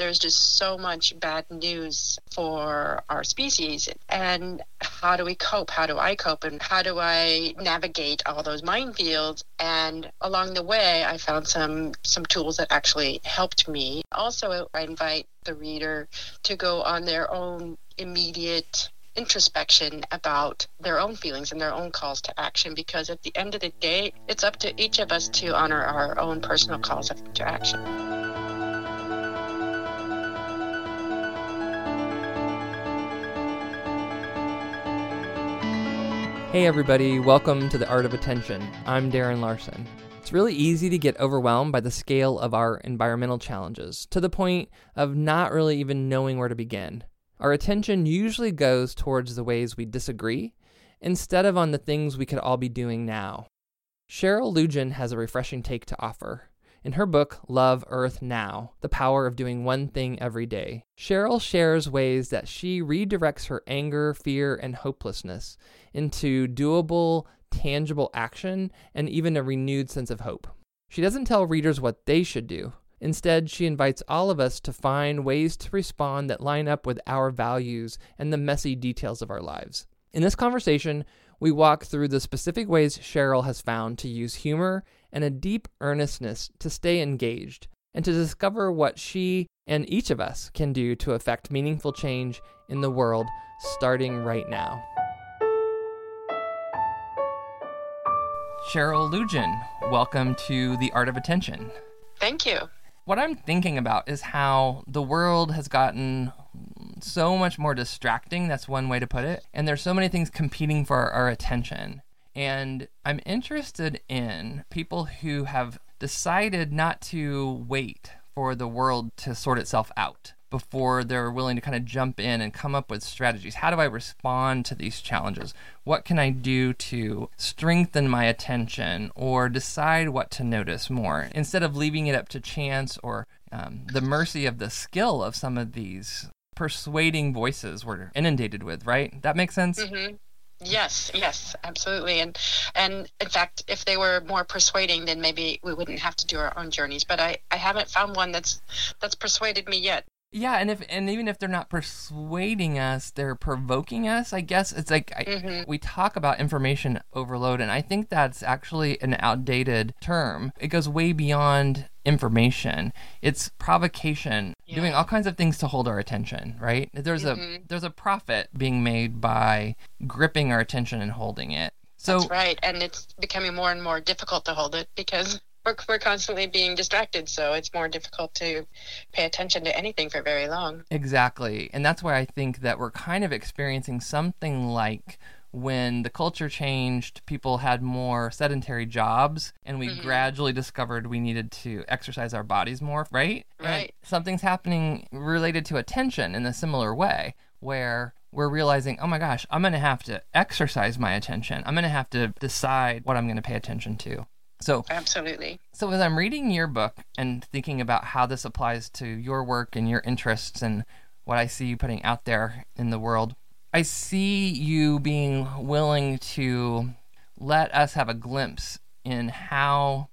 there's just so much bad news for our species. And how do we cope? How do I cope? And how do I navigate all those minefields? And along the way, I found some some tools that actually helped me. Also, I invite the reader to go on their own immediate introspection about their own feelings and their own calls to action because at the end of the day, it's up to each of us to honor our own personal calls to action. Hey, everybody, welcome to The Art of Attention. I'm Daron Larson. It's really easy to get overwhelmed by the scale of our environmental challenges to the point of not really even knowing where to begin. Our attention usually goes towards the ways we disagree instead of on the things we could all be doing now. Cheryl Leutjen has a refreshing take to offer. In her book, Love Earth Now The Power of Doing One Thing Every Day, Cheryl shares ways that she redirects her anger, fear, and hopelessness into doable, tangible action and even a renewed sense of hope. She doesn't tell readers what they should do. Instead, she invites all of us to find ways to respond that line up with our values and the messy details of our lives. In this conversation, we walk through the specific ways Cheryl has found to use humor and a deep earnestness to stay engaged and to discover what she and each of us can do to affect meaningful change in the world starting right now. Cheryl Leutjen, welcome to The Art of Attention. Thank you. What I'm thinking about is how the world has gotten so much more distracting. That's one way to put it. And there's so many things competing for our attention. And I'm interested in people who have decided not to wait for the world to sort itself out before they're willing to kind of jump in and come up with strategies. How do I respond to these challenges? What can I do to strengthen my attention or decide what to notice more instead of leaving it up to chance or um, the mercy of the skill of some of these persuading voices we're inundated with, right? That makes sense? Mm-hmm. Yes, yes, absolutely. And and in fact, if they were more persuading, then maybe we wouldn't have to do our own journeys. But I, I haven't found one that's that's persuaded me yet. Yeah, and if and even if they're not persuading us, they're provoking us. I guess it's like I, mm-hmm. we talk about information overload, and I think that's actually an outdated term. It goes way beyond information. It's provocation, yeah. doing all kinds of things to hold our attention. Right? There's mm-hmm. a there's a profit being made by gripping our attention and holding it. So, That's right, and it's becoming more and more difficult to hold it because we're, we're constantly being distracted, so it's more difficult to pay attention to anything for very long. Exactly. And that's why I think that we're kind of experiencing something like when the culture changed, people had more sedentary jobs, and we mm-hmm. gradually discovered we needed to exercise our bodies more, right? Right. And something's happening related to attention in a similar way, where we're realizing, oh my gosh, I'm going to have to exercise my attention. I'm going to have to decide what I'm going to pay attention to. So absolutely. So as I'm reading your book and thinking about how this applies to your work and your interests and what I see you putting out there in the world, I see you being willing to let us have a glimpse in how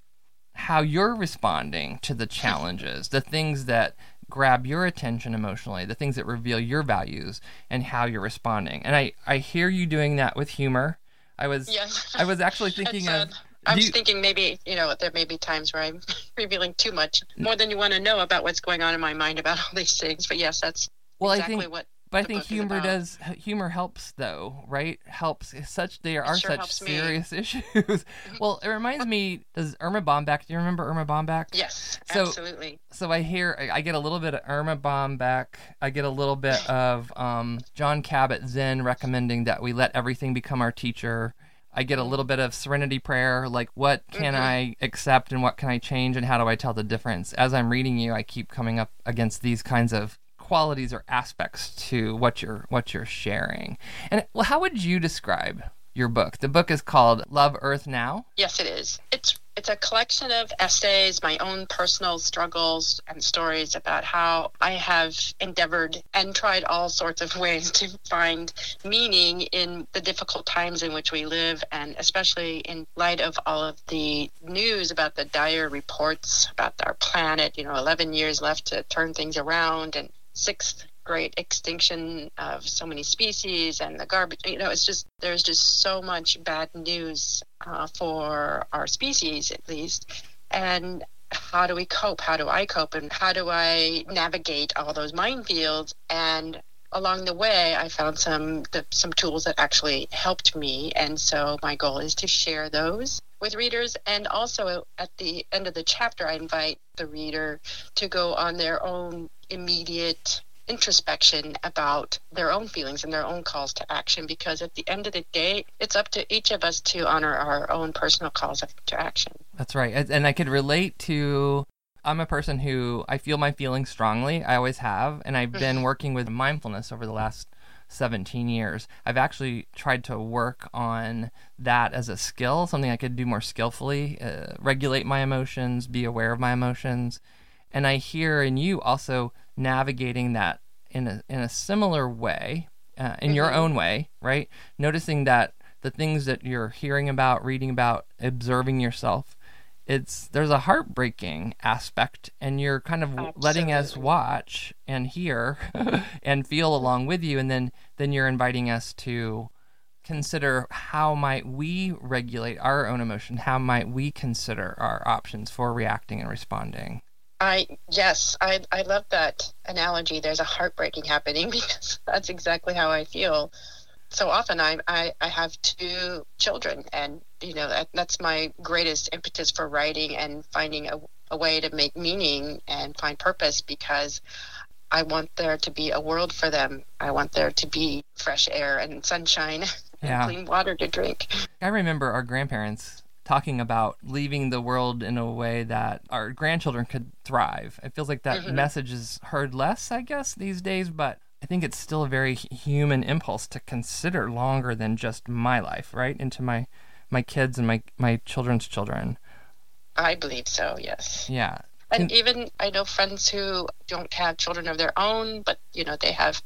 how you're responding to the challenges, the things that grab your attention emotionally, the things that reveal your values and how you're responding. And I I hear you doing that with humor. I was yes. I was actually thinking of I was you, thinking maybe you know there may be times where I'm revealing too much, more than you want to know about what's going on in my mind about all these things. But yes, that's well, exactly I think, what. But I think humor does humor helps though, right? Helps such there are sure such serious me. issues. well, it reminds me. Does Erma Bombeck? Do you remember Erma Bombeck? Yes, so, absolutely. So I hear I get a little bit of Erma Bombeck. I get a little bit of um, Jon Kabat-Zinn recommending that we let everything become our teacher. I get a little bit of serenity prayer, like what can mm-hmm. I accept and what can I change and how do I tell the difference? As I'm reading you, I keep coming up against these kinds of qualities or aspects to what you're what you're sharing. And how would you describe your book? The book is called Love Earth Now. Yes, it is. It's It's a collection of essays, my own personal struggles and stories about how I have endeavored and tried all sorts of ways to find meaning in the difficult times in which we live, and especially in light of all of the news about the dire reports about our planet. You know, 11 years left to turn things around, and sixth great extinction of so many species and the garbage. You know, it's just there's just so much bad news uh, for our species, at least. And how do we cope? How do I cope? And how do I navigate all those minefields? And along the way, I found some the, some tools that actually helped me. And so my goal is to share those with readers. And also at the end of the chapter, I invite the reader to go on their own immediate introspection about their own feelings and their own calls to action because at the end of the day it's up to each of us to honor our own personal calls to action that's right and i could relate to i'm a person who i feel my feelings strongly i always have and i've been mm-hmm. working with mindfulness over the last 17 years i've actually tried to work on that as a skill something i could do more skillfully uh, regulate my emotions be aware of my emotions and i hear in you also navigating that in a in a similar way, uh, in mm-hmm. your own way, right? Noticing that the things that you're hearing about, reading about, observing yourself, it's there's a heartbreaking aspect, and you're kind of Absolutely. letting us watch and hear and feel along with you, and then then you're inviting us to consider how might we regulate our own emotion how might we consider our options for reacting and responding I yes, I I love that analogy. There's a heartbreaking happening because that's exactly how I feel. So often I I, I have two children, and you know that, that's my greatest impetus for writing and finding a, a way to make meaning and find purpose because I want there to be a world for them. I want there to be fresh air and sunshine yeah. and clean water to drink. I remember our grandparents talking about leaving the world in a way that our grandchildren could thrive. It feels like that mm-hmm. message is heard less, I guess, these days, but I think it's still a very human impulse to consider longer than just my life, right? Into my my kids and my my children's children. I believe so, yes. Yeah. And even I know friends who don't have children of their own, but you know they have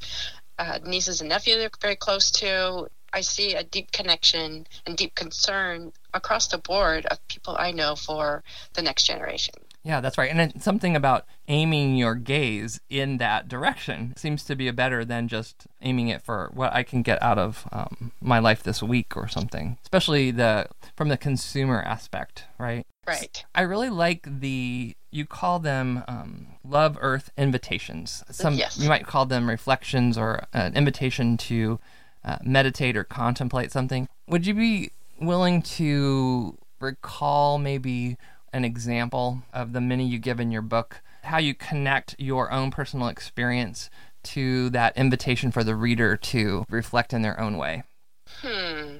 uh, nieces and nephews they're very close to. I see a deep connection and deep concern across the board of people I know for the next generation. Yeah, that's right. And it's something about aiming your gaze in that direction seems to be a better than just aiming it for what I can get out of um, my life this week or something. Especially the from the consumer aspect, right? Right. I really like the you call them um, love earth invitations. Some yes. you might call them reflections or an invitation to uh, meditate or contemplate something. Would you be willing to recall maybe an example of the many you give in your book, how you connect your own personal experience to that invitation for the reader to reflect in their own way? Hmm.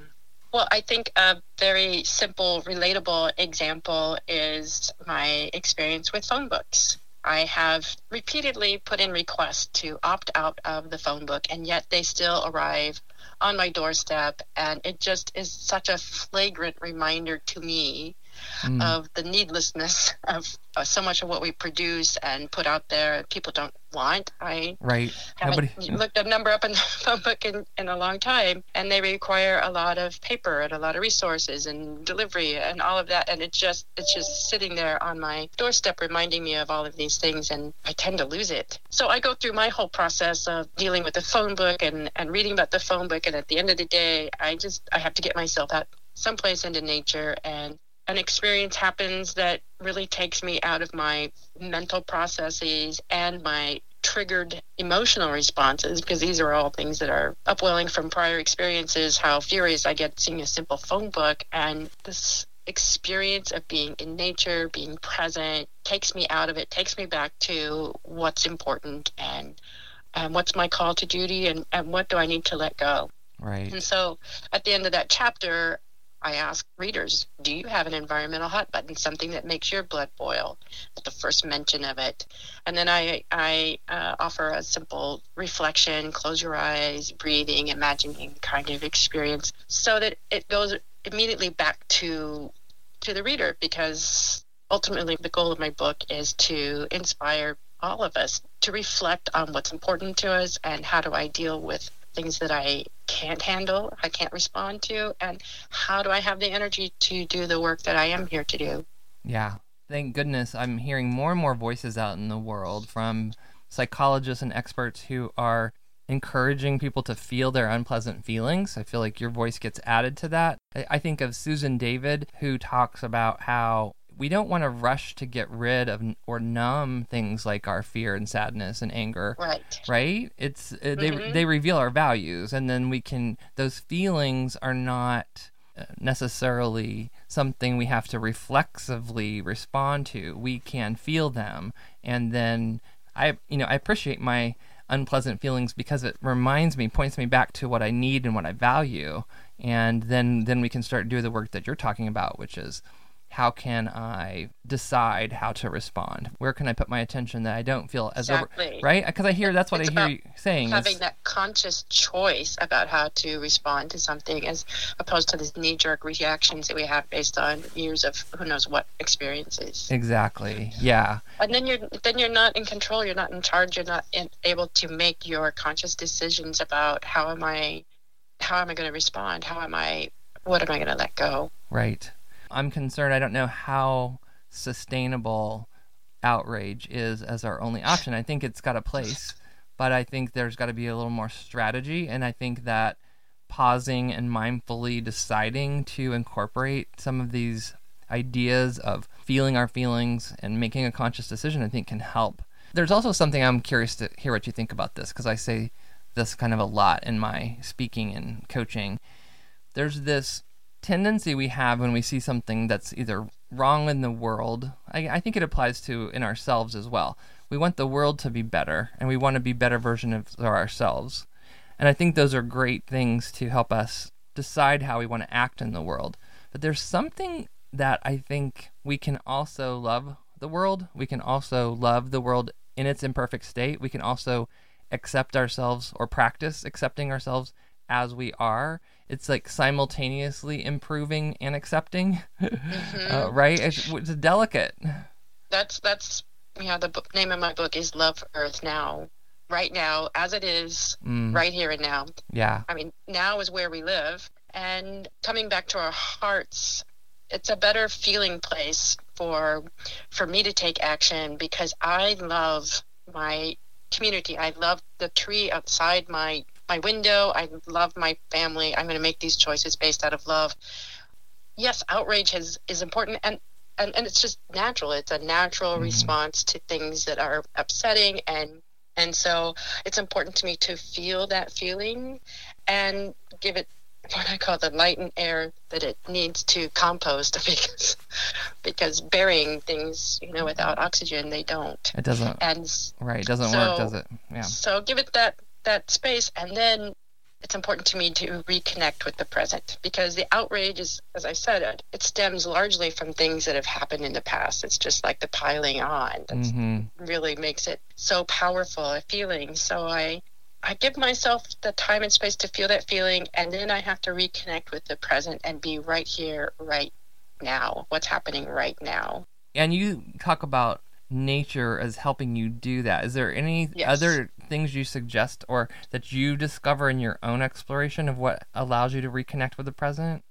Well, I think a very simple, relatable example is my experience with phone books. I have repeatedly put in requests to opt out of the phone book, and yet they still arrive on my doorstep. And it just is such a flagrant reminder to me mm. of the needlessness of uh, so much of what we produce and put out there people don't want. I right. haven't Nobody... looked a number up in the phone book in, in a long time, and they require a lot of paper and a lot of resources and delivery and all of that. And it just it's just sitting there on my doorstep, reminding me of all of these things, and I tend to lose it. So I go through my whole process of dealing with the phone book and and reading about the phone book, and at the end of the day, I just I have to get myself out someplace into nature and an experience happens that really takes me out of my mental processes and my triggered emotional responses because these are all things that are upwelling from prior experiences how furious i get seeing a simple phone book. And this experience of being in nature being present takes me out of it takes me back to what's important and and what's my call to duty and, and what do i need to let go. Right. And so at the end of that chapter I ask readers, do you have an environmental hot button, something that makes your blood boil at the first mention of it? And then I, I uh, offer a simple reflection, close your eyes, breathing, imagining kind of experience so that it goes immediately back to to the reader because ultimately the goal of my book is to inspire all of us to reflect on what's important to us and how do I deal with things that I can't handle, I can't respond to, and how do I have the energy to do the work that I am here to do. Yeah. Thank goodness I'm hearing more and more voices out in the world from psychologists and experts who are encouraging people to feel their unpleasant feelings. I feel like your voice gets added to that. I think of Susan David, who talks about how we don't want to rush to get rid of or numb things like our fear and sadness and anger. Right. Right? It's uh, they Mhm. they reveal our values and then we can those feelings are not uh, necessarily something we have to reflexively respond to. We can feel them and then I you know, I appreciate my unpleasant feelings because it reminds me points me back to what I need and what I value and then then we can start doing the work that you're talking about which is how can I decide how to respond? Where can I put my attention that I don't feel as Exactly. over right? Because I hear that's what It's I hear you saying. is- Having that conscious choice about how to respond to something as opposed to these knee jerk reactions that we have based on years of who knows what experiences. exactly. Yeah. and then you're then you're not in control you're not in charge you're not in, able to make your conscious decisions about how am i how am i going to respond how am i what am i going to let go Right. I'm concerned. I don't know how sustainable outrage is as our only option. I think it's got a place, but I think there's got to be a little more strategy. And I think that pausing and mindfully deciding to incorporate some of these ideas of feeling our feelings and making a conscious decision, I think can help. There's also something I'm curious to hear what you think about this because I say this kind of a lot in my speaking and coaching. There's this tendency we have when we see something that's either wrong in the world. I, I think it applies to in ourselves as well. We want the world to be better, and we want to be better version of ourselves. And I think those are great things to help us decide how we want to act in the world. But there's something that I think we can also love the world. We can also love the world in its imperfect state. We can also accept ourselves or practice accepting ourselves as we are. It's like simultaneously improving and accepting, uh, right? It's, it's delicate. that's that's yeah the book, name of my book is love earth now. Right now as it is Mm, right here and now. Yeah, i mean now is where we live. And coming back to our hearts it's a better feeling place for for me to take action because i love my community. I love the tree outside my my window i love my family i'm going to make these choices based out of love yes outrage has, is important and and, and it's just natural it's a natural Mhm. response to things that are upsetting and and so it's important to me to feel that feeling and give it what I call the light and air that it needs to compost because because burying things, you know, without oxygen they don't. it doesn't. And Right, it doesn't So- work, does it? Yeah. so give it that that space and then it's important to me to reconnect with the present because the outrage is as I said it, it stems largely from things that have happened in the past. It's just like the piling on. That's hmm really makes it so powerful a feeling. So I I give myself the time and space to feel that feeling and then I have to reconnect with the present and be right here right now. What's happening right now. And you talk about nature as helping you do that. Is there any Yes. other things you suggest or that you discover in your own exploration of what allows you to reconnect with the present?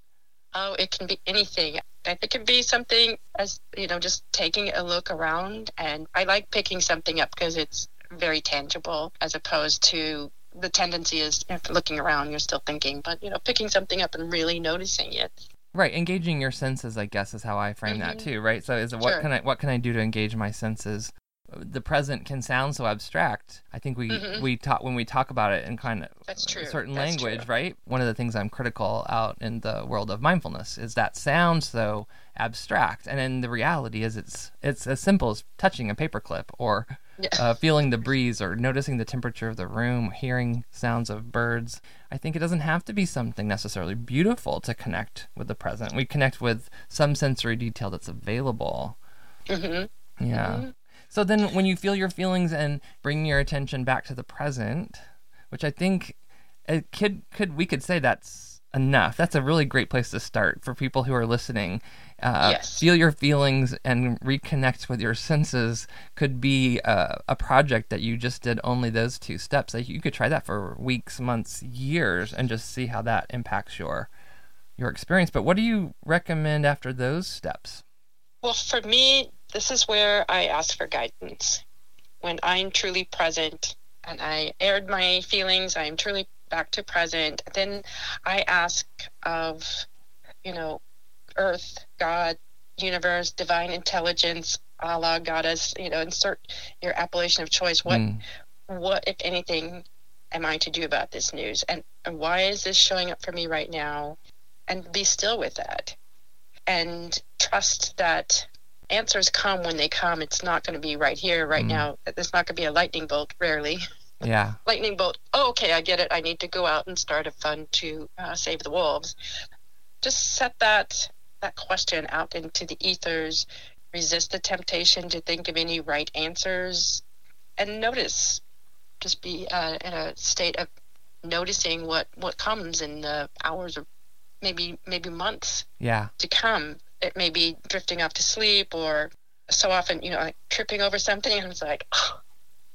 Oh, it can be anything. It can be something as, you know, just taking a look around. And I like picking something up because it's very tangible as opposed to the tendency is if looking around, you're still thinking, but, you know, picking something up and really noticing it. Right, engaging your senses, I guess, is how I frame that Mhm. too. Right, so is it what Sure. can I what can I do to engage my senses? The present can sound so abstract. I think we Mhm. we talk when we talk about it in kind of That's true. a certain That's language, true. right? One of the things I'm critical out in the world of mindfulness is that sounds so abstract, and then the reality is it's it's as simple as touching a paperclip or Yeah. uh, feeling the breeze or noticing the temperature of the room, hearing sounds of birds. I think it doesn't have to be something necessarily beautiful to connect with the present. We connect with some sensory detail that's available. hmm Yeah. Mhm. So then when you feel your feelings and bring your attention back to the present, which I think it could could we could say that's enough. That's a really great place to start for people who are listening. Uh, Yes. Feel your feelings and reconnect with your senses could be a, a project that you just did only those two steps. Like you could try that for weeks, months, years, and just see how that impacts your your experience. But what do you recommend after those steps? Well, for me, this is where I ask for guidance. When I'm truly present and I aired my feelings, I am truly back to present, then I ask of, you know, Earth, God, universe, divine intelligence, Allah, Goddess, you know, insert your appellation of choice. What, Mm, what, if anything, am I to do about this news? And, and why is this showing up for me right now? And be still with that and trust that answers come when they come. It's not going to be right here, right Mm. now. It's not going to be a lightning bolt, rarely. yeah. Lightning bolt, oh, okay, I get it. I need to go out and start a fund to uh, save the wolves. Just set that that question out into the ethers. Resist the temptation to think of any right answers, and notice. Just be uh, in a state of noticing what what comes in the hours or maybe maybe months Yeah. to come. It may be drifting off to sleep or so often, you know, like tripping over something and it's like, oh,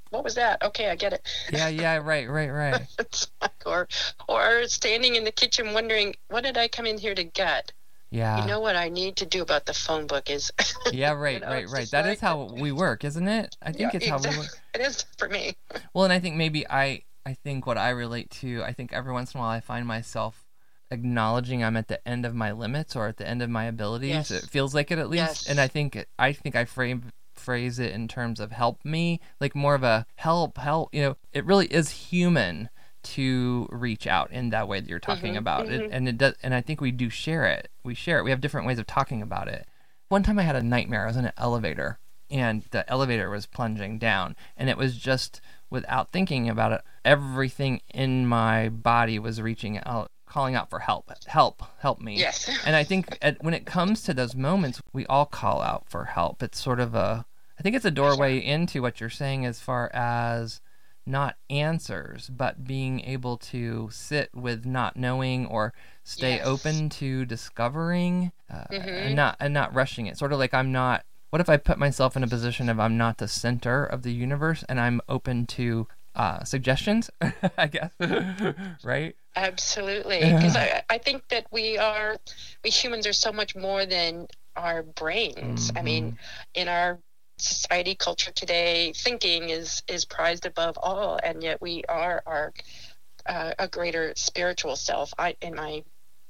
what was that? Okay, I get it. Yeah. Yeah. Right. Right. Right. Like, or or standing in the kitchen wondering, what did I come in here to get? Yeah. you know what I need to do about the phone book is yeah. Right. know, right. Right. That is like- how we work, isn't it? I think Yeah, it's how we work. it is for me. Well, and I think maybe I I think what I relate to, I think every once in a while I find myself acknowledging I'm at the end of my limits or at the end of my abilities. Yes. It feels like it at least, Yes. and I think it, I think I frame phrase it in terms of help me, like more of a help, help. You know, it really is human to reach out in that way that you're talking Mhm, about it, mhm. and it does, and I think we do share it. We share it. We have different ways of talking about it. One time I had a nightmare. I was in an elevator and the elevator was plunging down and it was just without thinking about it everything in my body was reaching out calling out for help help help me Yes. and i think at, when it comes to those moments we all call out for help it's sort of a i think it's a doorway into what you're saying as far as not answers but being able to sit with not knowing or stay Yes. open to discovering uh, Mhm. and not and not rushing it sort of like i'm not what if i put myself in a position of i'm not the center of the universe and i'm open to uh, suggestions i guess right Absolutely, because I, I think that we are, we humans are so much more than our brains. I mean, in our society culture today, thinking is is prized above all, and yet we are our uh, a greater spiritual self. I in my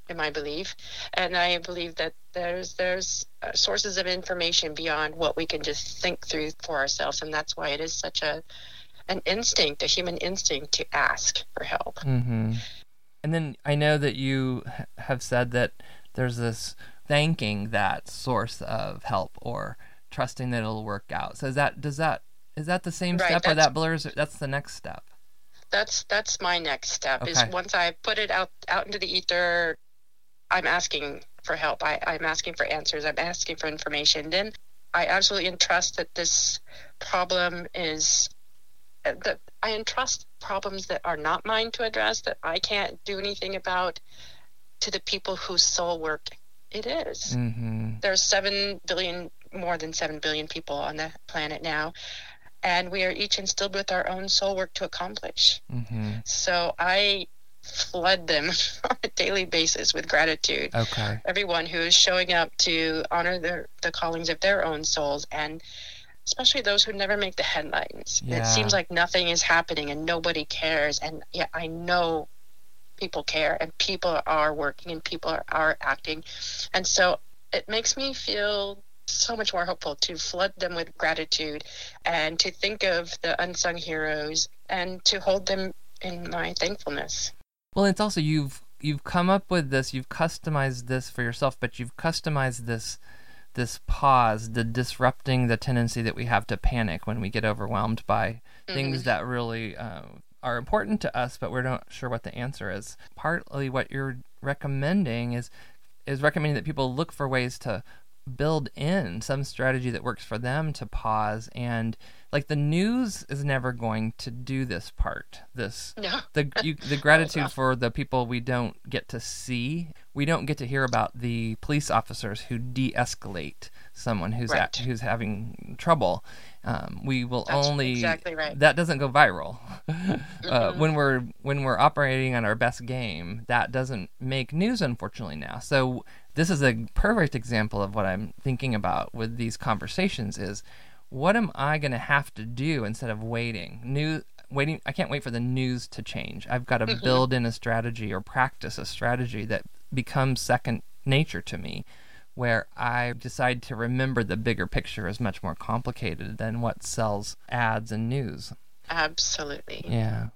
in my belief, and I believe that there's there's uh, sources of information beyond what we can just think through for ourselves, and that's why it is such a an instinct, a human instinct to ask for help. Mm-hmm. And then I know that you have said that there's this thanking that source of help or trusting that it'll work out. So is that does that is that the same Right, step or that blurs? That's the next step. that's that's my next step is once i put it out out into the ether i'm asking for help I, i'm asking for answers i'm asking for information then i absolutely entrust that this problem is that i entrust problems that are not mine to address that i can't do anything about to the people whose soul work it is Mm-hmm. there's 7 billion more than 7 billion people on the planet now and we are each instilled with our own soul work to accomplish Mm-hmm. so I flood them on a daily basis with gratitude. Okay. Everyone who is showing up to honor their, the callings of their own souls, and especially those who never make the headlines. Yeah. It seems like nothing is happening and nobody cares. And yet I know people care and people are working and people are, are acting. And so it makes me feel so much more hopeful to flood them with gratitude and to think of the unsung heroes and to hold them in my thankfulness. Well, it's also you've you've come up with this, you've customized this for yourself, but you've customized this this pause, the disrupting the tendency that we have to panic when we get overwhelmed by things that really uh, are important to us, but we're not sure what the answer is. Partly, what you're recommending is is recommending that people look for ways to build in some strategy that works for them to pause and like the news is never going to do this part this no. the you, the gratitude for the people we don't get to see we don't get to hear about the police officers who de-escalate someone who's Right. at, who's having trouble um, we will That's only exactly right. that doesn't go viral uh, when we're when we're operating on our best game that doesn't make news unfortunately now so this is a perfect example of what i'm thinking about with these conversations is what am i going to have to do instead of waiting new waiting i can't wait for the news to change i've got to build in a strategy or practice a strategy that becomes second nature to me where I decide to remember the bigger picture is much more complicated than what sells ads and news. Absolutely. Yeah.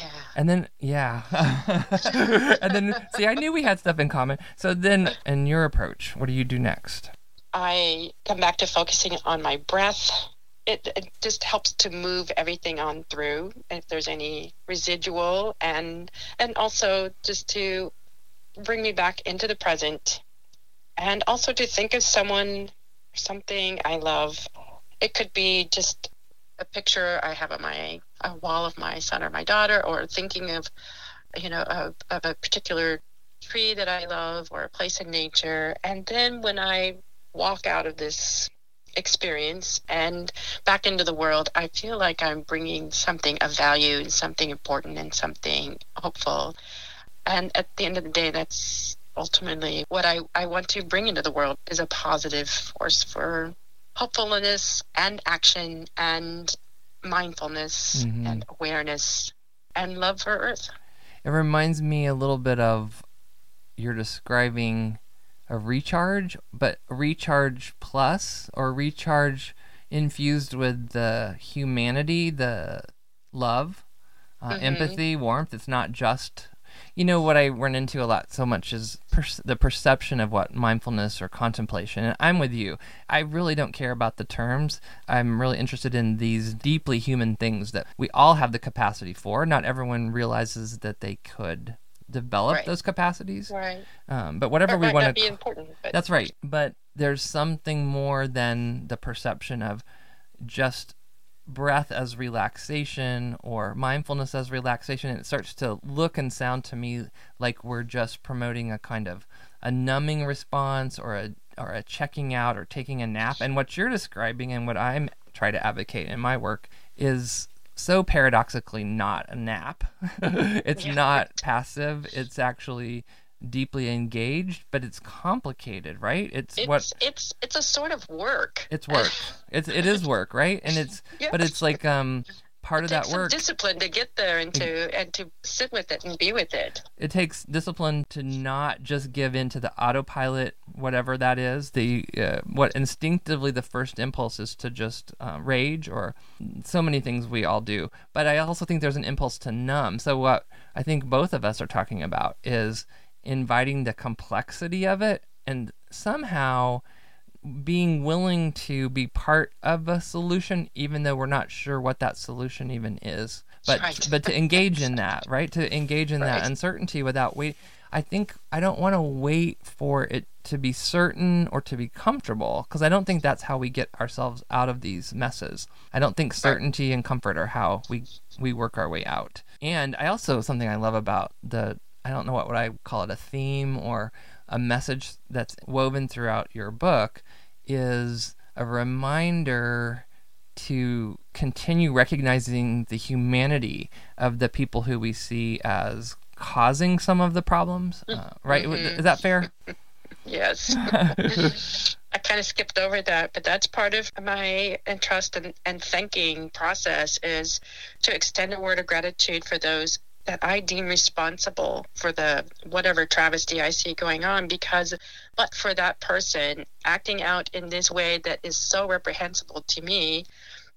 Yeah. And then, yeah. and then, see, I knew we had stuff in common. So then, in your approach, what do you do next? I come back to focusing on my breath. It, it just helps to move everything on through if there's any residual and and also just to bring me back into the present and also to think of someone something I love. It could be just a picture I have on my a wall of my son or my daughter or thinking of you know of, of a particular tree that I love or a place in nature and then when I walk out of this experience and back into the world, I feel like I'm bringing something of value and something important and something hopeful. And at the end of the day, that's ultimately what I, I want to bring into the world is a positive force for hopefulness and action and mindfulness Mhm. and awareness and love for Earth. It reminds me a little bit of you're describing a recharge, but recharge plus or recharge infused with the humanity, the love, uh, Mhm. empathy, warmth. It's not just, you know, what I run into a lot so much is per- the perception of what mindfulness or contemplation. And I'm with you. I really don't care about the terms. I'm really interested in these deeply human things that we all have the capacity for. Not everyone realizes that they could develop Right. those capacities. Right. Um, but whatever It we want to be important, but that's right. But there's something more than the perception of just breath as relaxation or mindfulness as relaxation. It starts to look and sound to me like we're just promoting a kind of a numbing response or a or a checking out or taking a nap. And what you're describing and what I'm try to advocate in my work is so paradoxically not a nap. it's Yeah. not passive. It's actually deeply engaged, but it's complicated, right? It's, it's what it's it's a sort of work. it's work. It's it is work, right? And it's but it's like um part of It that takes some work. discipline to get there and to and to sit with it and be with it. it takes discipline to not just give in to the autopilot whatever that is the uh, what instinctively the first impulse is to just uh, rage or so many things we all do but i also think there's an impulse to numb so what i think both of us are talking about is inviting the complexity of it and somehow being willing to be part of a solution even though we're not sure what that solution even is. But Right. but to engage in that right? To engage in that uncertainty without wait i think i don't want to wait for it to be certain or to be comfortable because i don't think that's how we get ourselves out of these messes. I don't think certainty and comfort are how we we work our way out. And i also something i love about the i don't know what would i call it a theme or a message that's woven throughout your book is a reminder to continue recognizing the humanity of the people who we see as causing some of the problems. Uh, right? Is that fair? Yes. I kind of skipped over that, but that's part of my entrust and, and thanking process is to extend a word of gratitude for those that I deem responsible for the whatever travesty I see going on because but for that person acting out in this way that is so reprehensible to me,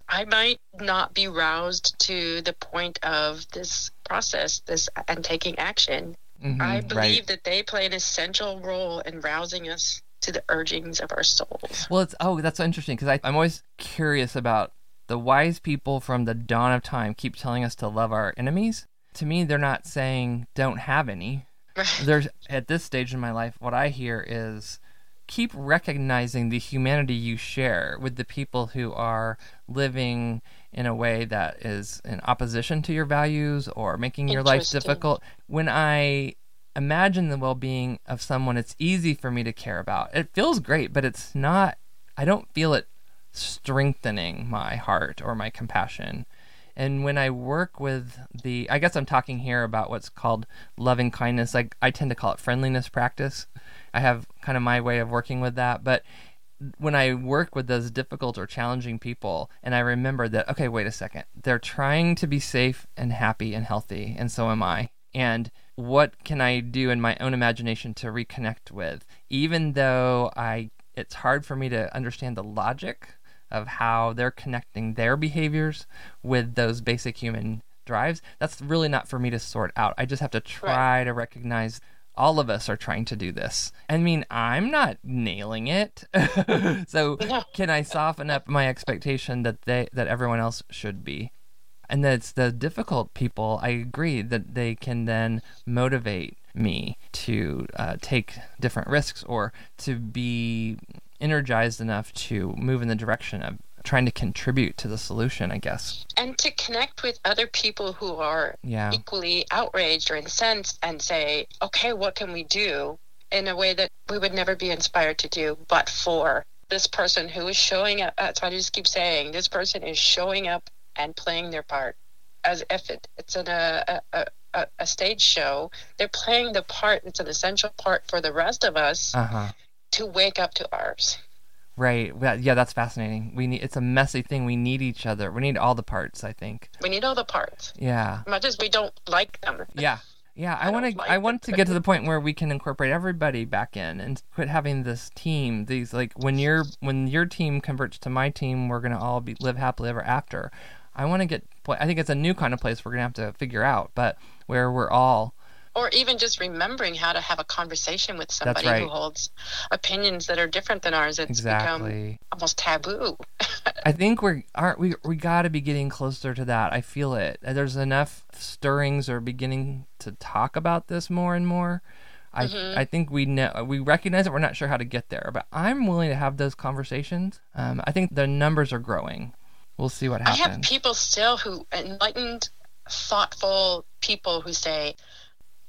I might not be roused to the point of this process, this and taking action. Mhm, I believe right. that they play an essential role in rousing us to the urgings of our souls. Well, it's oh, that's so interesting because I'm always curious about the wise people from the dawn of time keep telling us to love our enemies. To me, they're not saying don't have any. There's at this stage in my life, what I hear is keep recognizing the humanity you share with the people who are living in a way that is in opposition to your values or making your life difficult. When I imagine the well being of someone, it's easy for me to care about. It feels great, but it's not, I don't feel it strengthening my heart or my compassion. And when I work with the, I guess I'm talking here about what's called loving kindness. Like I tend to call it friendliness practice. I have kind of my way of working with that. But when I work with those difficult or challenging people, and I remember that, okay, wait a second, they're trying to be safe and happy and healthy, and so am I. And what can I do in my own imagination to reconnect with, even though I it's hard for me to understand the logic of how they're connecting their behaviors with those basic human drives. That's really not for me to sort out. I just have to try right. to recognize all of us are trying to do this. I mean, I'm not nailing it. so can I soften up my expectation that they that everyone else should be? And that's the difficult people. I agree that they can then motivate me to uh, take different risks or to be energized enough to move in the direction of trying to contribute to the solution, I guess. And to connect with other people who are yeah. equally outraged or incensed and say, okay, what can we do in a way that we would never be inspired to do but for this person who is showing up. That's what I just keep saying. This person is showing up and playing their part as if it, it's in a, a, a, a stage show. They're playing the part It's an essential part for the rest of us. Uh-huh to wake up to ours. Right. Yeah, that's fascinating. We need it's a messy thing. We need each other. We need all the parts, I think. We need all the parts. Yeah. Much as we don't like them. Yeah. Yeah, I, I want to like I want to get to the point where we can incorporate everybody back in and quit having this team. These like when your when your team converts to my team, we're going to all be live happily ever after. I want to get I think it's a new kind of place we're going to have to figure out, but where we're all or even just remembering how to have a conversation with somebody right. who holds opinions that are different than ours. It's exactly. become almost taboo. I think we're aren't we we got to be getting closer to that. I feel it. There's enough stirrings are beginning to talk about this more and more. I mm-hmm. I think we know we recognize that We're not sure how to get there, but I'm willing to have those conversations. Um, I think the numbers are growing. We'll see what happens. I have people still who enlightened, thoughtful people who say,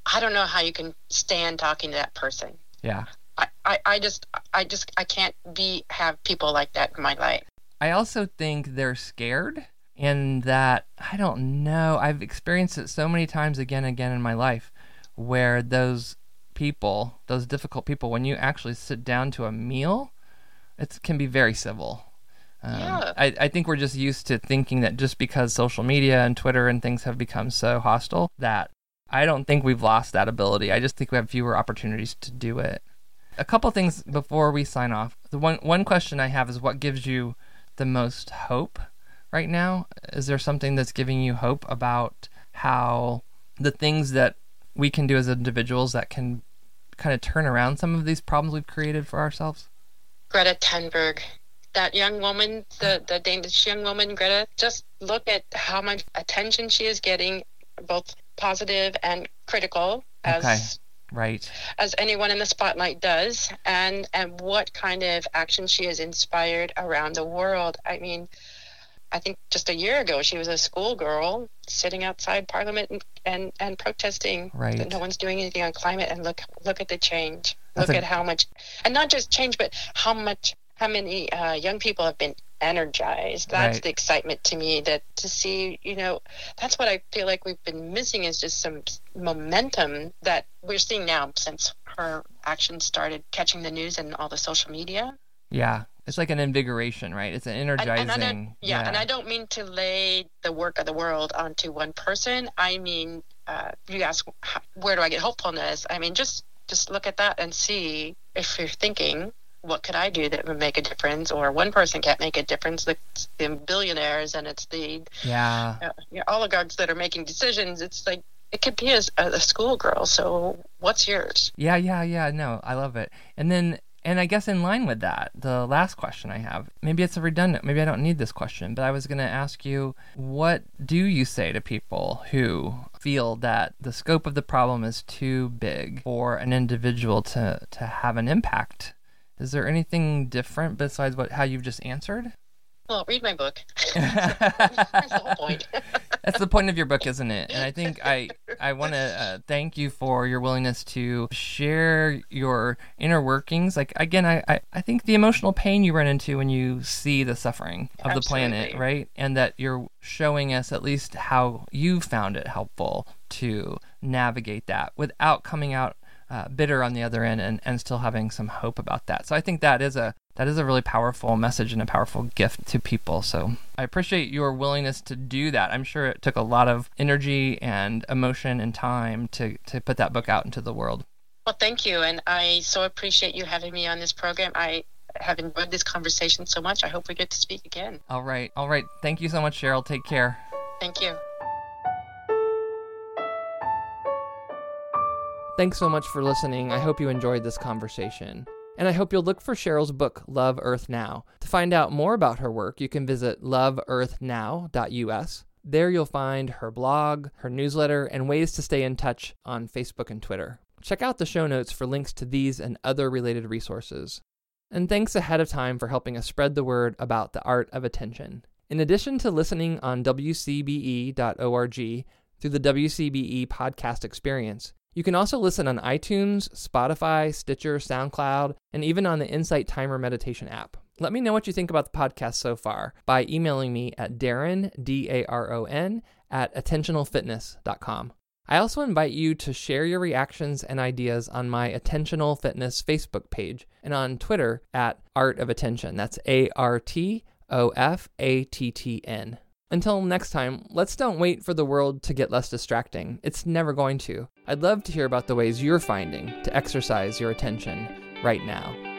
I don't know how you can stand talking to that person. Yeah. I, I, I just I just I can't be have people like that in my life. I also think they're scared and that I don't know. I've experienced it so many times again and again in my life where those people, those difficult people, when you actually sit down to a meal, it can be very civil. Um, yeah. I, I think we're just used to thinking that just because social media and Twitter and things have become so hostile, that I don't think we've lost that ability. I just think we have fewer opportunities to do it. A couple things before we sign off. The one one question I have is what gives you the most hope right now? Is there something that's giving you hope about how the things that we can do as individuals that can kind of turn around some of these problems we've created for ourselves? Greta Thunberg, that young woman, the, the Danish young woman, Greta, just look at how much attention she is getting, both positive and critical as okay. right as anyone in the spotlight does and and what kind of action she has inspired around the world i mean i think just a year ago she was a schoolgirl sitting outside parliament and and, and protesting right. that no one's doing anything on climate and look look at the change That's look a... at how much and not just change but how much how many uh, young people have been energized. That's right. the excitement to me that to see, you know, that's what I feel like we've been missing is just some momentum that we're seeing now since her actions started catching the news and all the social media. Yeah. It's like an invigoration, right? It's an energizing. And, and yeah, yeah, and I don't mean to lay the work of the world onto one person. I mean, uh, you ask, where do I get hopefulness? I mean, just just look at that and see if you're thinking what could I do that would make a difference? Or one person can't make a difference. It's the billionaires and it's the yeah uh, you know, oligarchs that are making decisions. It's like it could be a, a schoolgirl. So what's yours? Yeah, yeah, yeah. No, I love it. And then, and I guess in line with that, the last question I have, maybe it's a redundant, maybe I don't need this question, but I was going to ask you, what do you say to people who feel that the scope of the problem is too big for an individual to, to have an impact Is there anything different besides what how you've just answered? Well, read my book. That's the whole point. That's the point of your book, isn't it? And I think I I want to uh, thank you for your willingness to share your inner workings. Like again, I, I I think the emotional pain you run into when you see the suffering of Absolutely. the planet, right? And that you're showing us at least how you found it helpful to navigate that without coming out uh, bitter on the other end and, and still having some hope about that. So I think that is a that is a really powerful message and a powerful gift to people. So I appreciate your willingness to do that. I'm sure it took a lot of energy and emotion and time to to put that book out into the world. Well, thank you. And I so appreciate you having me on this program. I have enjoyed this conversation so much. I hope we get to speak again. All right. All right. Thank you so much, Cheryl. Take care. Thank you. Thanks so much for listening. I hope you enjoyed this conversation. And I hope you'll look for Cheryl's book, Love Earth Now. To find out more about her work, you can visit loveearthnow.us. There you'll find her blog, her newsletter, and ways to stay in touch on Facebook and Twitter. Check out the show notes for links to these and other related resources. And thanks ahead of time for helping us spread the word about the art of attention. In addition to listening on WCBE.org through the WCBE podcast experience, you can also listen on iTunes, Spotify, Stitcher, SoundCloud, and even on the Insight Timer Meditation app. Let me know what you think about the podcast so far by emailing me at Daron, D A R O N, at attentionalfitness.com. I also invite you to share your reactions and ideas on my Attentional Fitness Facebook page and on Twitter at Art of Attention. That's A R T O F A T T N. Until next time, let's don't wait for the world to get less distracting. It's never going to. I'd love to hear about the ways you're finding to exercise your attention right now.